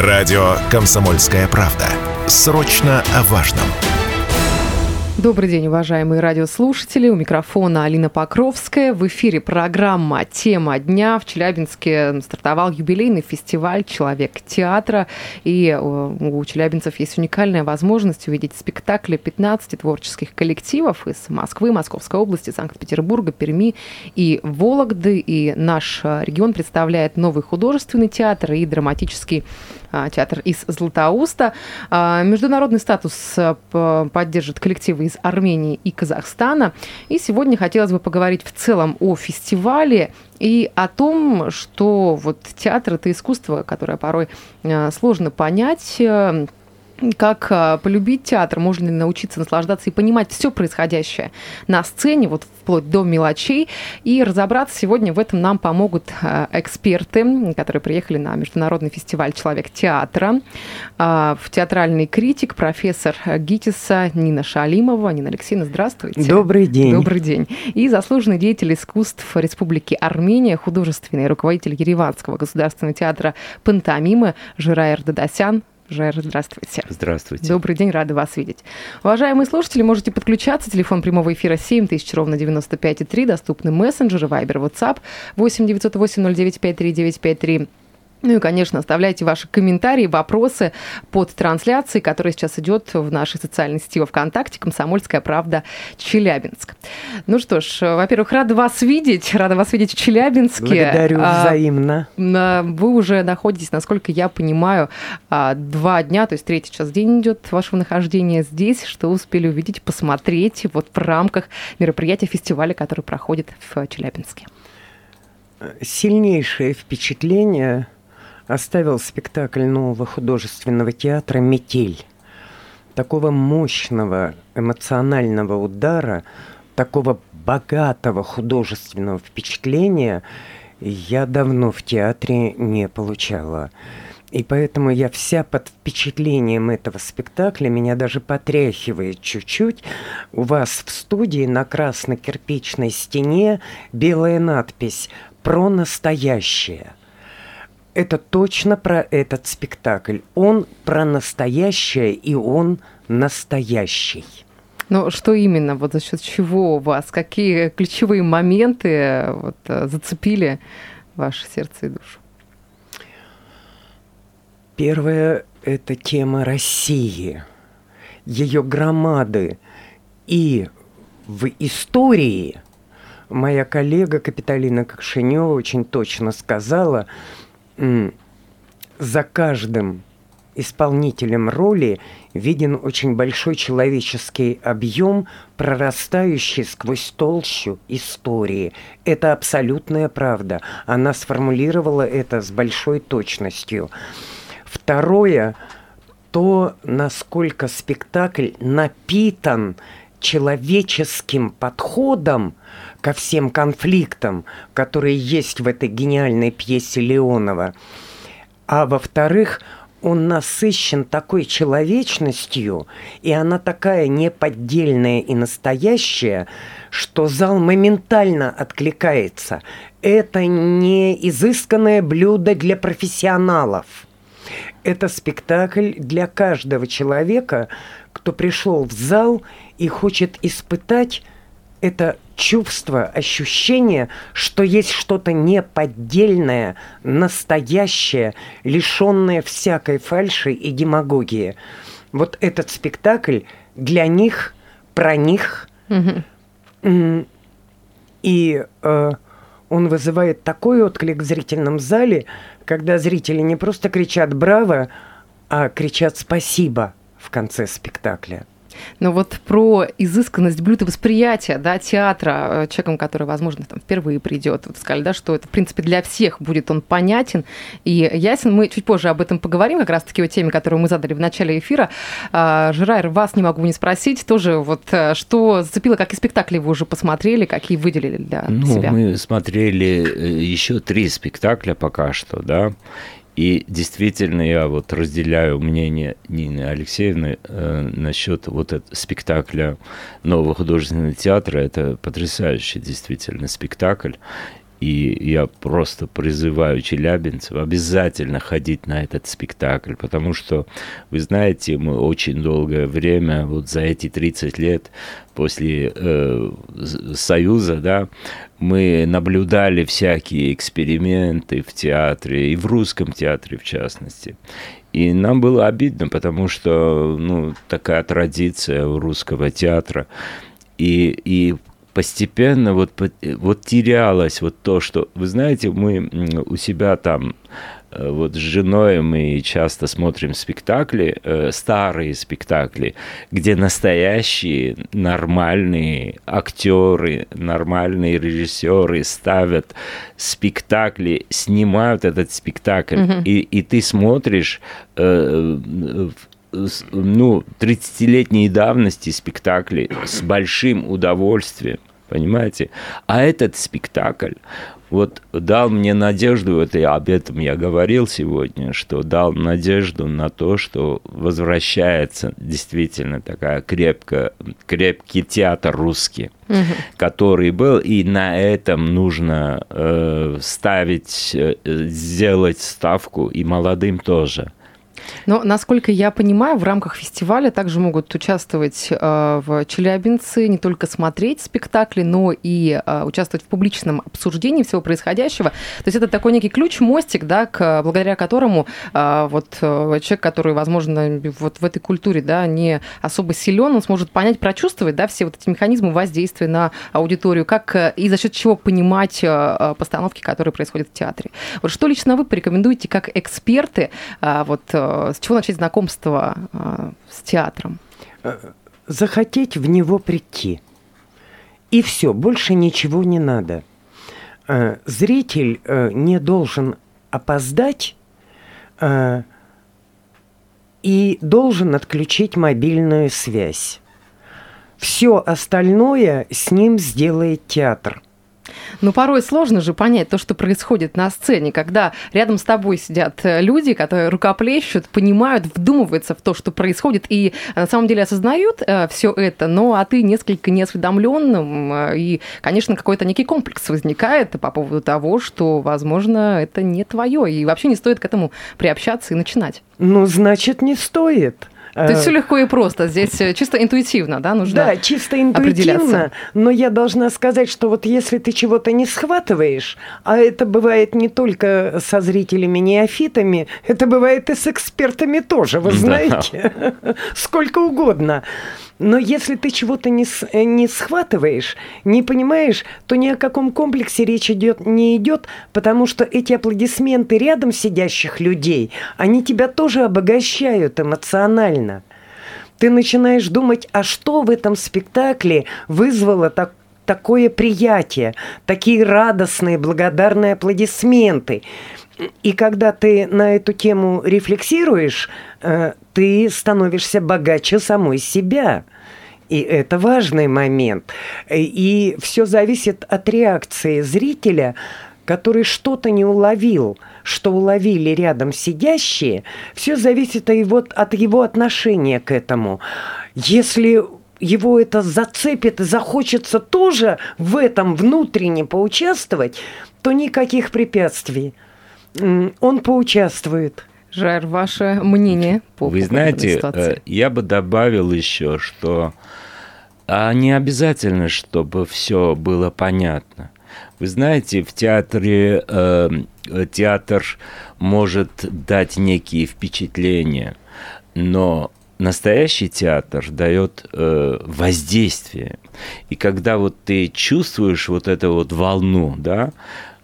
Радио «Комсомольская правда». Срочно о важном. Добрый день, уважаемые радиослушатели. У микрофона Алина Покровская. В эфире программа «Тема дня». В Челябинске стартовал юбилейный фестиваль «Человек театра». И э, у челябинцев есть уникальная возможность увидеть спектакли 15 творческих коллективов из Москвы, Московской области, Санкт-Петербурга, Перми и Вологды. И наш э, регион представляет новый художественный театр и драматический театр из Златоуста. А, международный статус э, поддержит коллективы из Армении и Казахстана. И сегодня хотелось бы поговорить в целом о фестивале и о том, что вот театр – это искусство, которое порой сложно понять, как а, полюбить театр, можно ли научиться наслаждаться и понимать все происходящее на сцене, вот вплоть до мелочей. И разобраться сегодня в этом нам помогут а, эксперты, которые приехали на международный фестиваль «Человек театра». А, в театральный критик, профессор ГИТИСа Нина Шалимова. Нина Алексеевна, здравствуйте. Добрый день. Добрый день. И заслуженный деятель искусств Республики Армения, художественный руководитель Ереванского государственного театра «Пантомимы» Жираер Дадасян. Жер, здравствуйте. Здравствуйте. Добрый день, рады вас видеть. Уважаемые слушатели, можете подключаться. Телефон прямого эфира 7000, ровно 95,3. Доступны мессенджеры, вайбер, WhatsApp 8 908 0953 953. Ну и, конечно, оставляйте ваши комментарии, вопросы под трансляцией, которая сейчас идет в нашей социальной сети во ВКонтакте «Комсомольская правда. Челябинск». Ну что ж, во-первых, рада вас видеть, рада вас видеть в Челябинске. Благодарю а, взаимно. Вы уже находитесь, насколько я понимаю, а, два дня, то есть третий час день идет вашего нахождения здесь. Что успели увидеть, посмотреть вот в рамках мероприятия фестиваля, который проходит в Челябинске? Сильнейшее впечатление – оставил спектакль нового художественного театра «Метель». Такого мощного эмоционального удара, такого богатого художественного впечатления я давно в театре не получала. И поэтому я вся под впечатлением этого спектакля, меня даже потряхивает чуть-чуть. У вас в студии на красно-кирпичной стене белая надпись «Про настоящее» это точно про этот спектакль. Он про настоящее, и он настоящий. Но что именно, вот за счет чего у вас, какие ключевые моменты вот, зацепили ваше сердце и душу? Первое – это тема России, ее громады. И в истории моя коллега Капиталина Кокшинева очень точно сказала – за каждым исполнителем роли виден очень большой человеческий объем, прорастающий сквозь толщу истории. Это абсолютная правда. Она сформулировала это с большой точностью. Второе, то, насколько спектакль напитан человеческим подходом ко всем конфликтам, которые есть в этой гениальной пьесе Леонова. А во-вторых, он насыщен такой человечностью, и она такая неподдельная и настоящая, что зал моментально откликается. Это не изысканное блюдо для профессионалов. Это спектакль для каждого человека, кто пришел в зал и хочет испытать это чувство, ощущение, что есть что-то неподдельное, настоящее, лишенное всякой фальши и демагогии. Вот этот спектакль для них, про них. Mm-hmm. И э, он вызывает такой отклик в зрительном зале, когда зрители не просто кричат «браво», а кричат «спасибо» в конце спектакля. Но вот про изысканность блюда восприятия да, театра э, человеком, который, возможно, там, впервые придет, вот сказали, да, что это, в принципе, для всех будет он понятен и ясен. Мы чуть позже об этом поговорим, как раз-таки о теме, которую мы задали в начале эфира. А, Жирайр, вас не могу не спросить тоже, вот э, что зацепило, какие спектакли вы уже посмотрели, какие выделили для ну, себя? Мы смотрели э, еще три спектакля пока что, да, и действительно я вот разделяю мнение Нины Алексеевны э, насчет вот этого спектакля нового художественного театра. Это потрясающий действительно спектакль. И я просто призываю челябинцев обязательно ходить на этот спектакль, потому что, вы знаете, мы очень долгое время, вот за эти 30 лет после э, Союза, да, мы наблюдали всякие эксперименты в театре, и в русском театре в частности. И нам было обидно, потому что ну, такая традиция у русского театра. И, и постепенно вот, вот терялось вот то, что, вы знаете, мы у себя там Э, вот с женой мы часто смотрим спектакли, э, старые спектакли, где настоящие нормальные актеры, нормальные режиссеры ставят спектакли, снимают этот спектакль, угу. и, и ты смотришь э, ну, 30-летней давности спектакли с большим удовольствием понимаете? А этот спектакль, вот дал мне надежду, это я, об этом я говорил сегодня, что дал надежду на то, что возвращается действительно такая крепко, крепкий театр русский, угу. который был, и на этом нужно э, ставить, э, сделать ставку, и молодым тоже – но, насколько я понимаю, в рамках фестиваля также могут участвовать э, в Челябинце, не только смотреть спектакли, но и э, участвовать в публичном обсуждении всего происходящего. То есть это такой некий ключ, мостик, да, к, благодаря которому э, вот человек, который, возможно, вот в этой культуре, да, не особо силен, он сможет понять, прочувствовать, да, все вот эти механизмы воздействия на аудиторию, как и за счет чего понимать постановки, которые происходят в театре. Вот что лично вы порекомендуете как эксперты вот с чего начать знакомство э, с театром? Э, захотеть в него прийти. И все, больше ничего не надо. Э, зритель не должен опоздать и должен отключить мобильную связь. Все остальное с ним сделает театр – но порой сложно же понять то, что происходит на сцене, когда рядом с тобой сидят э, люди, которые рукоплещут, понимают, вдумываются в то, что происходит, и на самом деле осознают э, все это, но а ты несколько неосведомленным, э, и, конечно, какой-то некий комплекс возникает по поводу того, что, возможно, это не твое, и вообще не стоит к этому приобщаться и начинать. Ну, значит, не стоит. То есть все легко и просто. Здесь э, чисто интуитивно, да, нужно Да, чисто интуитивно. Но я должна сказать, что вот если ты чего-то не схватываешь, а это бывает не только со зрителями-неофитами, это бывает и с экспертами тоже, вы знаете. Сколько угодно. Но если ты чего-то не, э, не схватываешь, не понимаешь, то ни о каком комплексе речь идет, не идет, потому что эти аплодисменты рядом сидящих людей, они тебя тоже обогащают эмоционально. Ты начинаешь думать, а что в этом спектакле вызвало так, такое приятие, такие радостные, благодарные аплодисменты. И когда ты на эту тему рефлексируешь, э, ты становишься богаче самой себя. И это важный момент. И все зависит от реакции зрителя, который что-то не уловил, что уловили рядом сидящие. Все зависит от его, от его отношения к этому. Если его это зацепит и захочется тоже в этом внутренне поучаствовать, то никаких препятствий. Он поучаствует. Жар, ваше мнение по Вы знаете, ситуации? Э, я бы добавил еще, что а не обязательно, чтобы все было понятно. Вы знаете, в театре э, театр может дать некие впечатления, но настоящий театр дает э, воздействие. И когда вот ты чувствуешь вот эту вот волну, да,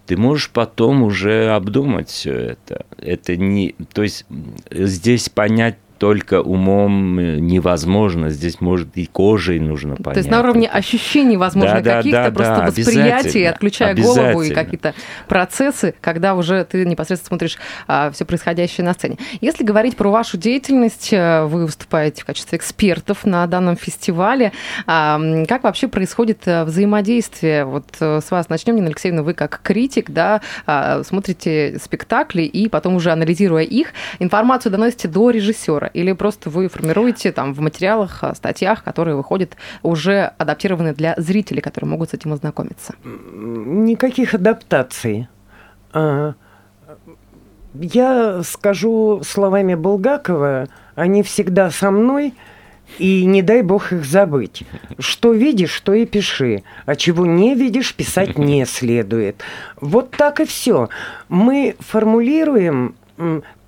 ты можешь потом уже обдумать все это. Это не, то есть здесь понять только умом невозможно. Здесь, может, и кожей нужно понять. То есть на уровне ощущений, возможно, да, каких-то, да, просто да, восприятия, отключая голову и какие-то процессы, когда уже ты непосредственно смотришь а, все происходящее на сцене. Если говорить про вашу деятельность, э, вы выступаете в качестве экспертов на данном фестивале. А, как вообще происходит э, взаимодействие? Вот э, с вас начнем, Нина Алексеевна, вы как критик, да, а, смотрите спектакли и потом уже анализируя их, информацию доносите до режиссера режиссера? Или просто вы формируете там в материалах, э, статьях, которые выходят, уже адаптированы для зрителей, которые могут с этим ознакомиться? Никаких адаптаций. А, я скажу словами Булгакова, они всегда со мной, и не дай бог их забыть. Что видишь, то и пиши. А чего не видишь, писать не следует. Вот так и все. Мы формулируем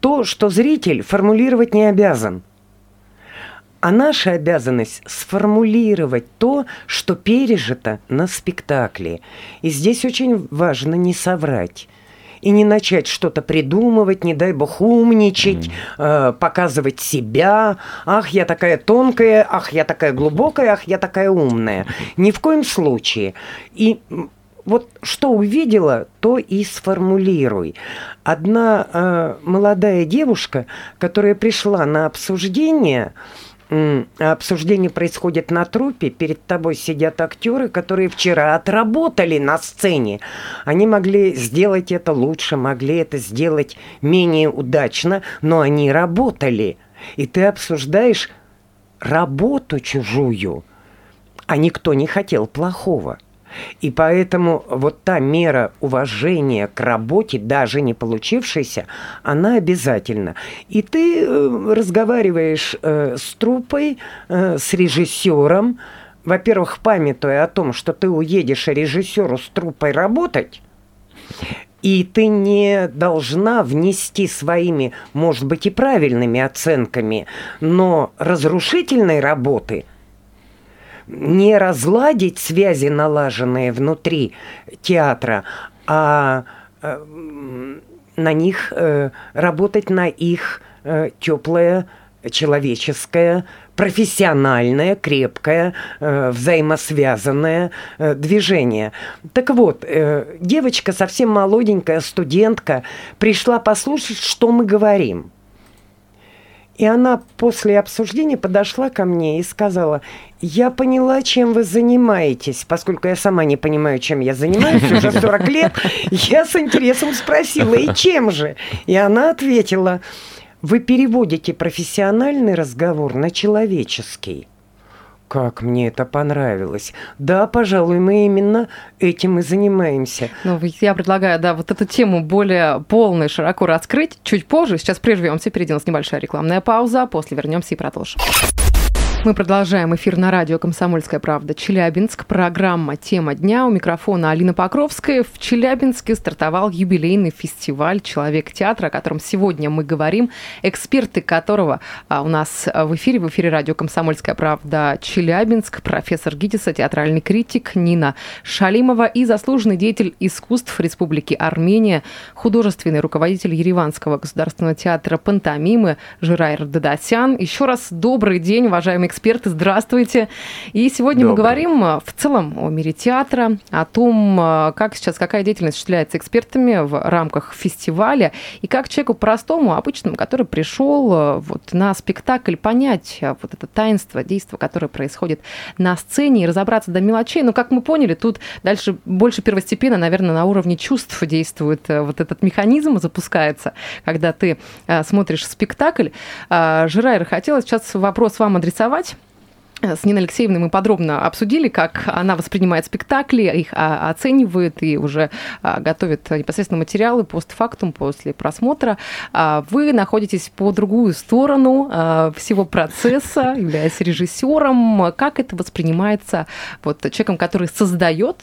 то, что зритель формулировать не обязан. А наша обязанность сформулировать то, что пережито на спектакле. И здесь очень важно не соврать и не начать что-то придумывать, не дай бог умничать, mm. э, показывать себя. Ах, я такая тонкая, ах, я такая глубокая, ах, я такая умная. Ни в коем случае. И вот что увидела, то и сформулируй. Одна э, молодая девушка, которая пришла на обсуждение, обсуждение происходит на трупе, перед тобой сидят актеры, которые вчера отработали на сцене. Они могли сделать это лучше, могли это сделать менее удачно, но они работали. И ты обсуждаешь работу чужую, а никто не хотел плохого. И поэтому вот та мера уважения к работе, даже не получившейся, она обязательна. И ты э, разговариваешь э, с трупой, э, с режиссером, во-первых, памятуя о том, что ты уедешь режиссеру с трупой работать, и ты не должна внести своими, может быть, и правильными оценками, но разрушительной работы – не разладить связи, налаженные внутри театра, а э, на них э, работать на их э, теплое человеческое, профессиональное, крепкое, взаимосвязанное движение. Так вот, девочка совсем молоденькая, студентка, пришла послушать, что мы говорим. И она после обсуждения подошла ко мне и сказала, я поняла, чем вы занимаетесь, поскольку я сама не понимаю, чем я занимаюсь уже 40 лет. Я с интересом спросила, и чем же? И она ответила, вы переводите профессиональный разговор на человеческий. Как мне это понравилось. Да, пожалуй, мы именно этим и занимаемся. Ну, я предлагаю, да, вот эту тему более полно и широко раскрыть чуть позже. Сейчас прервемся, впереди у нас небольшая рекламная пауза, после вернемся и продолжим. Мы продолжаем эфир на радио «Комсомольская правда» Челябинск. Программа «Тема дня». У микрофона Алина Покровская. В Челябинске стартовал юбилейный фестиваль «Человек театра», о котором сегодня мы говорим. Эксперты которого а, у нас в эфире, в эфире радио «Комсомольская правда» Челябинск, профессор ГИТИСа, театральный критик Нина Шалимова и заслуженный деятель искусств Республики Армения, художественный руководитель Ереванского государственного театра пантомимы Жирайр Дадасян. Еще раз добрый день, уважаемые эксперты, здравствуйте. И сегодня Добрый. мы говорим э, в целом о мире театра, о том, э, как сейчас, какая деятельность осуществляется экспертами в рамках фестиваля, и как человеку простому, обычному, который пришел э, вот на спектакль, понять вот это таинство, действие, которое происходит на сцене, и разобраться до мелочей. Но, как мы поняли, тут дальше больше первостепенно, наверное, на уровне чувств действует вот этот механизм, запускается, когда ты смотришь спектакль. Жирайра, хотела сейчас вопрос вам адресовать. С Ниной Алексеевной мы подробно обсудили, как она воспринимает спектакли, их а, оценивает и уже а, готовит непосредственно материалы постфактум, после просмотра. А, вы находитесь по другую сторону всего процесса, являясь режиссером. Как это воспринимается вот, человеком, который создает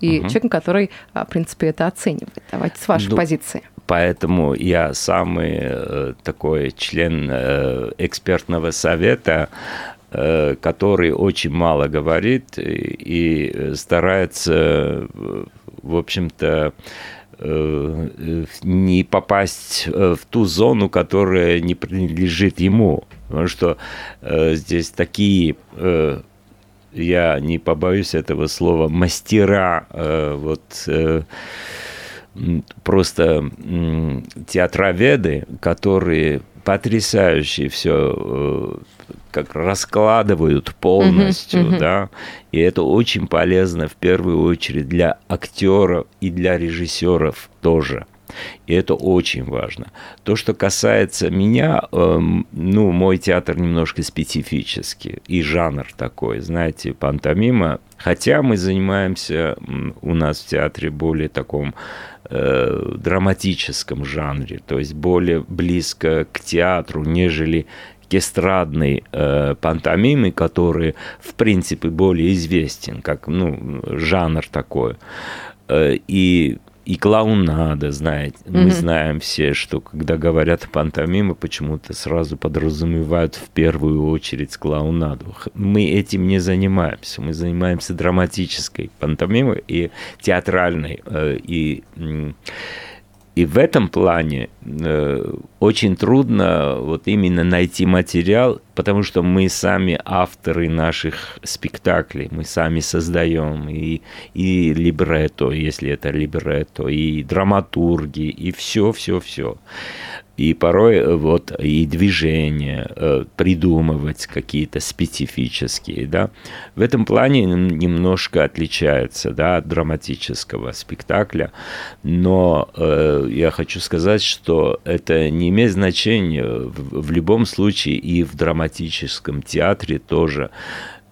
и угу. человеком, который, в принципе, это оценивает. Давайте с вашей ну, позиции. Поэтому я самый э, такой член э, экспертного совета, который очень мало говорит и старается, в общем-то, не попасть в ту зону, которая не принадлежит ему. Потому что здесь такие я не побоюсь этого слова, мастера вот просто театроведы, которые потрясающе все э, как раскладывают полностью, uh-huh. да, и это очень полезно в первую очередь для актеров и для режиссеров тоже. И это очень важно. То, что касается меня, э, ну, мой театр немножко специфический, и жанр такой, знаете, пантомима. Хотя мы занимаемся у нас в театре более таком э, драматическом жанре, то есть более близко к театру, нежели к эстрадной э, пантомиме, который, в принципе, более известен, как ну, жанр такой. Э, и и клоунада, знаете. Mm-hmm. Мы знаем все, что когда говорят пантомимы, почему-то сразу подразумевают в первую очередь клоунаду. Мы этим не занимаемся. Мы занимаемся драматической пантомимой и театральной. Э, и и в этом плане э, очень трудно вот именно найти материал, потому что мы сами авторы наших спектаклей, мы сами создаем и, и либретто, если это либретто, и драматурги, и все, все, все и порой э, вот и движения э, придумывать какие-то специфические, да. В этом плане немножко отличается, да, от драматического спектакля, но э, я хочу сказать, что это не имеет значения в, в любом случае и в драматическом театре тоже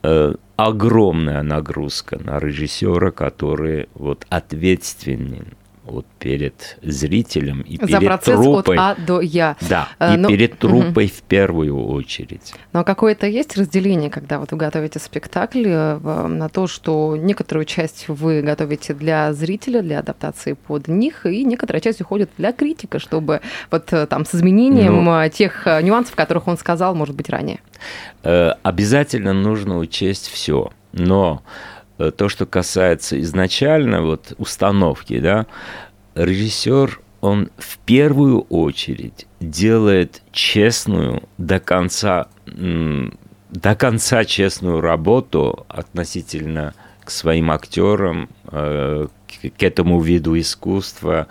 э, огромная нагрузка на режиссера, который вот ответственен вот перед зрителем и За перед процесс труппой. от А до Я. Да, а, и ну, перед труппой угу. в первую очередь. Но какое-то есть разделение, когда вот вы готовите спектакль э, на то, что некоторую часть вы готовите для зрителя, для адаптации под них, и некоторая часть уходит для критика, чтобы вот э, там с изменением ну, тех нюансов, которых он сказал, может быть, ранее. Обязательно нужно учесть все, но Э, то, что касается изначально вот установки, да, режиссер, он в первую очередь делает честную до конца, до конца честную работу относительно к своим актерам, э, к этому виду искусства.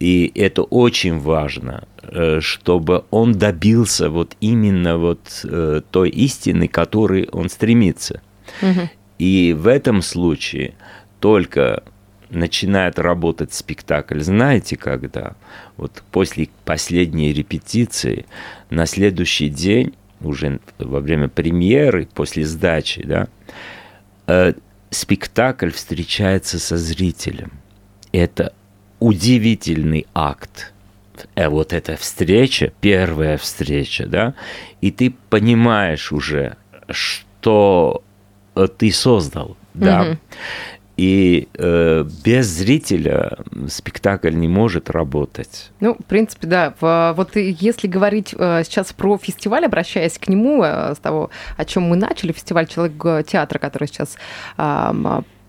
И это очень важно, э, чтобы он добился вот именно вот той истины, к которой он стремится. Угу. И в этом случае только начинает работать спектакль, знаете когда? Вот после последней репетиции, на следующий день, уже во время премьеры, после сдачи, да, э, спектакль встречается со зрителем. Это удивительный акт. Э, вот эта встреча, первая встреча, да, и ты понимаешь уже, что ты создал, да. Угу. И э, без зрителя спектакль не может работать. Ну, в принципе, да. Вот если говорить э, сейчас про фестиваль, обращаясь к нему, э, с того, о чем мы начали, фестиваль человек театра, который сейчас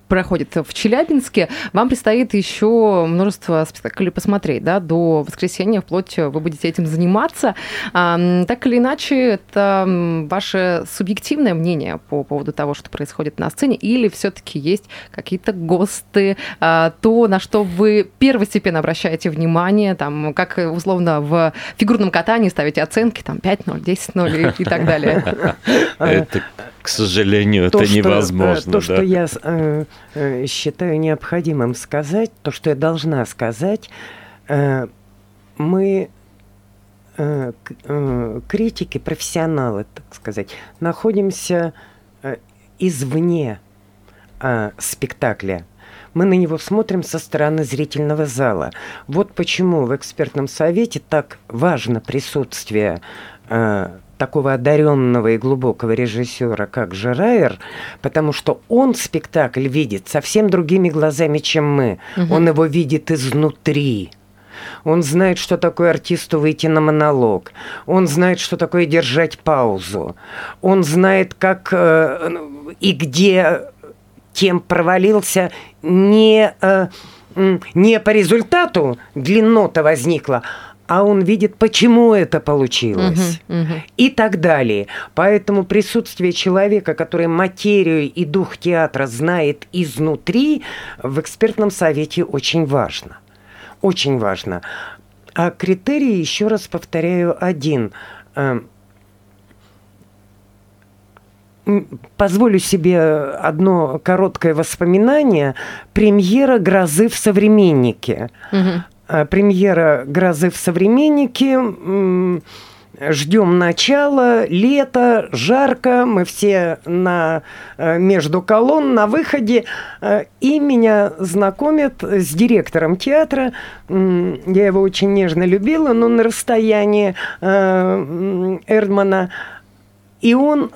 проходит в Челябинске. Вам предстоит еще множество спектаклей посмотреть, да, до воскресенья вплоть вы будете этим заниматься. Так или иначе, это ваше субъективное мнение по поводу того, что происходит на сцене, или все-таки есть какие-то ГОСТы, а, то, на что вы первостепенно обращаете внимание, там, как условно в фигурном катании ставите оценки, там, 5-0, 10-0 и, так далее. к сожалению, это невозможно. То, что я э, Э, считаю необходимым сказать, то, что я должна сказать, э, мы э, критики, профессионалы, так сказать, находимся извне спектакля. Мы на него смотрим со стороны зрительного зала. Вот почему в экспертном совете так важно присутствие такого одаренного и глубокого режиссера, как Жерайер, потому что он спектакль видит совсем другими глазами, чем мы. Угу. Он его видит изнутри. Он знает, что такое артисту выйти на монолог. Он знает, что такое держать паузу. Он знает, как э, и где тем провалился не, э, не по результату длиннота возникла, а он видит, почему это получилось угу, угу. и так далее. Поэтому присутствие человека, который материю и дух театра знает изнутри, в экспертном совете очень важно. Очень важно. А критерий, еще раз повторяю, один эм, – позволю себе одно короткое воспоминание. Премьера «Грозы в современнике». Угу. Премьера «Грозы в современнике», ждем начала, лето, жарко, мы все на, э, между колонн, на выходе, э, и меня знакомят с директором театра, я его очень нежно любила, но на расстоянии э, Эрдмана, и он,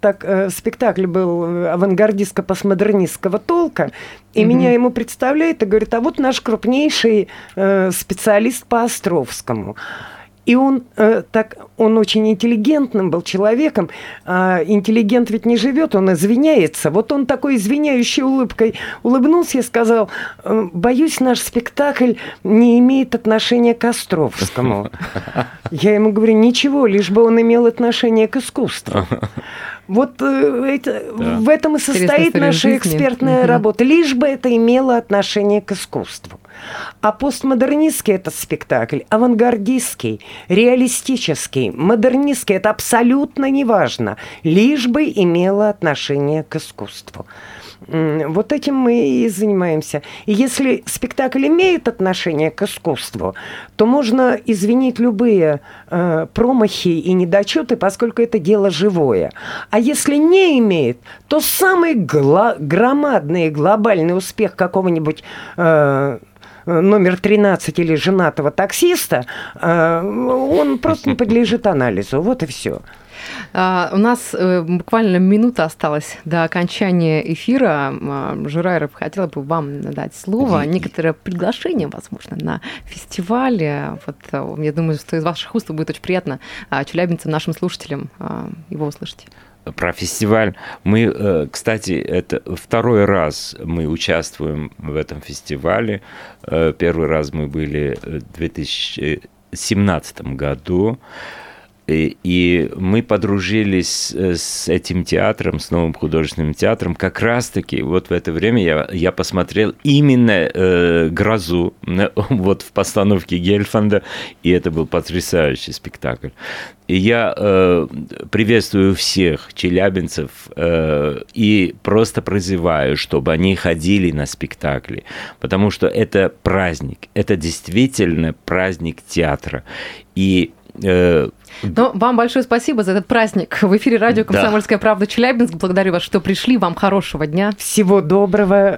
так, спектакль был авангардистско-постмодернистского толка, и mm-hmm. меня ему представляет и говорит, а вот наш крупнейший специалист по Островскому. И он э, так, он очень интеллигентным был человеком. А интеллигент ведь не живет, он извиняется. Вот он такой извиняющей улыбкой улыбнулся и сказал: «Э, боюсь, наш спектакль не имеет отношения к Островскому. Я ему говорю, ничего, лишь бы он имел отношение к искусству. Вот э, это, да. в этом и состоит наша экспертная работа, лишь бы это имело отношение к искусству. А постмодернистский это спектакль, авангардистский, реалистический, модернистский, это абсолютно неважно, лишь бы имело отношение к искусству. Вот этим мы и занимаемся. И если спектакль имеет отношение к искусству, то можно извинить любые э, промахи и недочеты, поскольку это дело живое. А если не имеет, то самый гла- громадный глобальный успех какого-нибудь э, номер 13 или женатого таксиста, э, он просто не подлежит анализу. Вот и все. А, у нас э, буквально минута осталась до окончания эфира. А, Журайров, хотела бы вам дать слово. Некоторое приглашение, возможно, на фестивале. Вот, э, я думаю, что из ваших уст будет очень приятно а, челябинцам, нашим слушателям его услышать про фестиваль. Мы, кстати, это второй раз мы участвуем в этом фестивале. Первый раз мы были в 2017 году. И мы подружились э, с этим театром, с новым художественным театром. Как раз-таки вот в это время я, я посмотрел именно э, «Грозу» вот в постановке Гельфанда, и это был потрясающий спектакль. И я э, приветствую всех челябинцев э, и просто призываю, чтобы они ходили на спектакли, потому что это праздник, это действительно праздник театра. И э, ну, вам большое спасибо за этот праздник. В эфире радио «Комсомольская да. правда» Челябинск. Благодарю вас, что пришли. Вам хорошего дня. Всего доброго.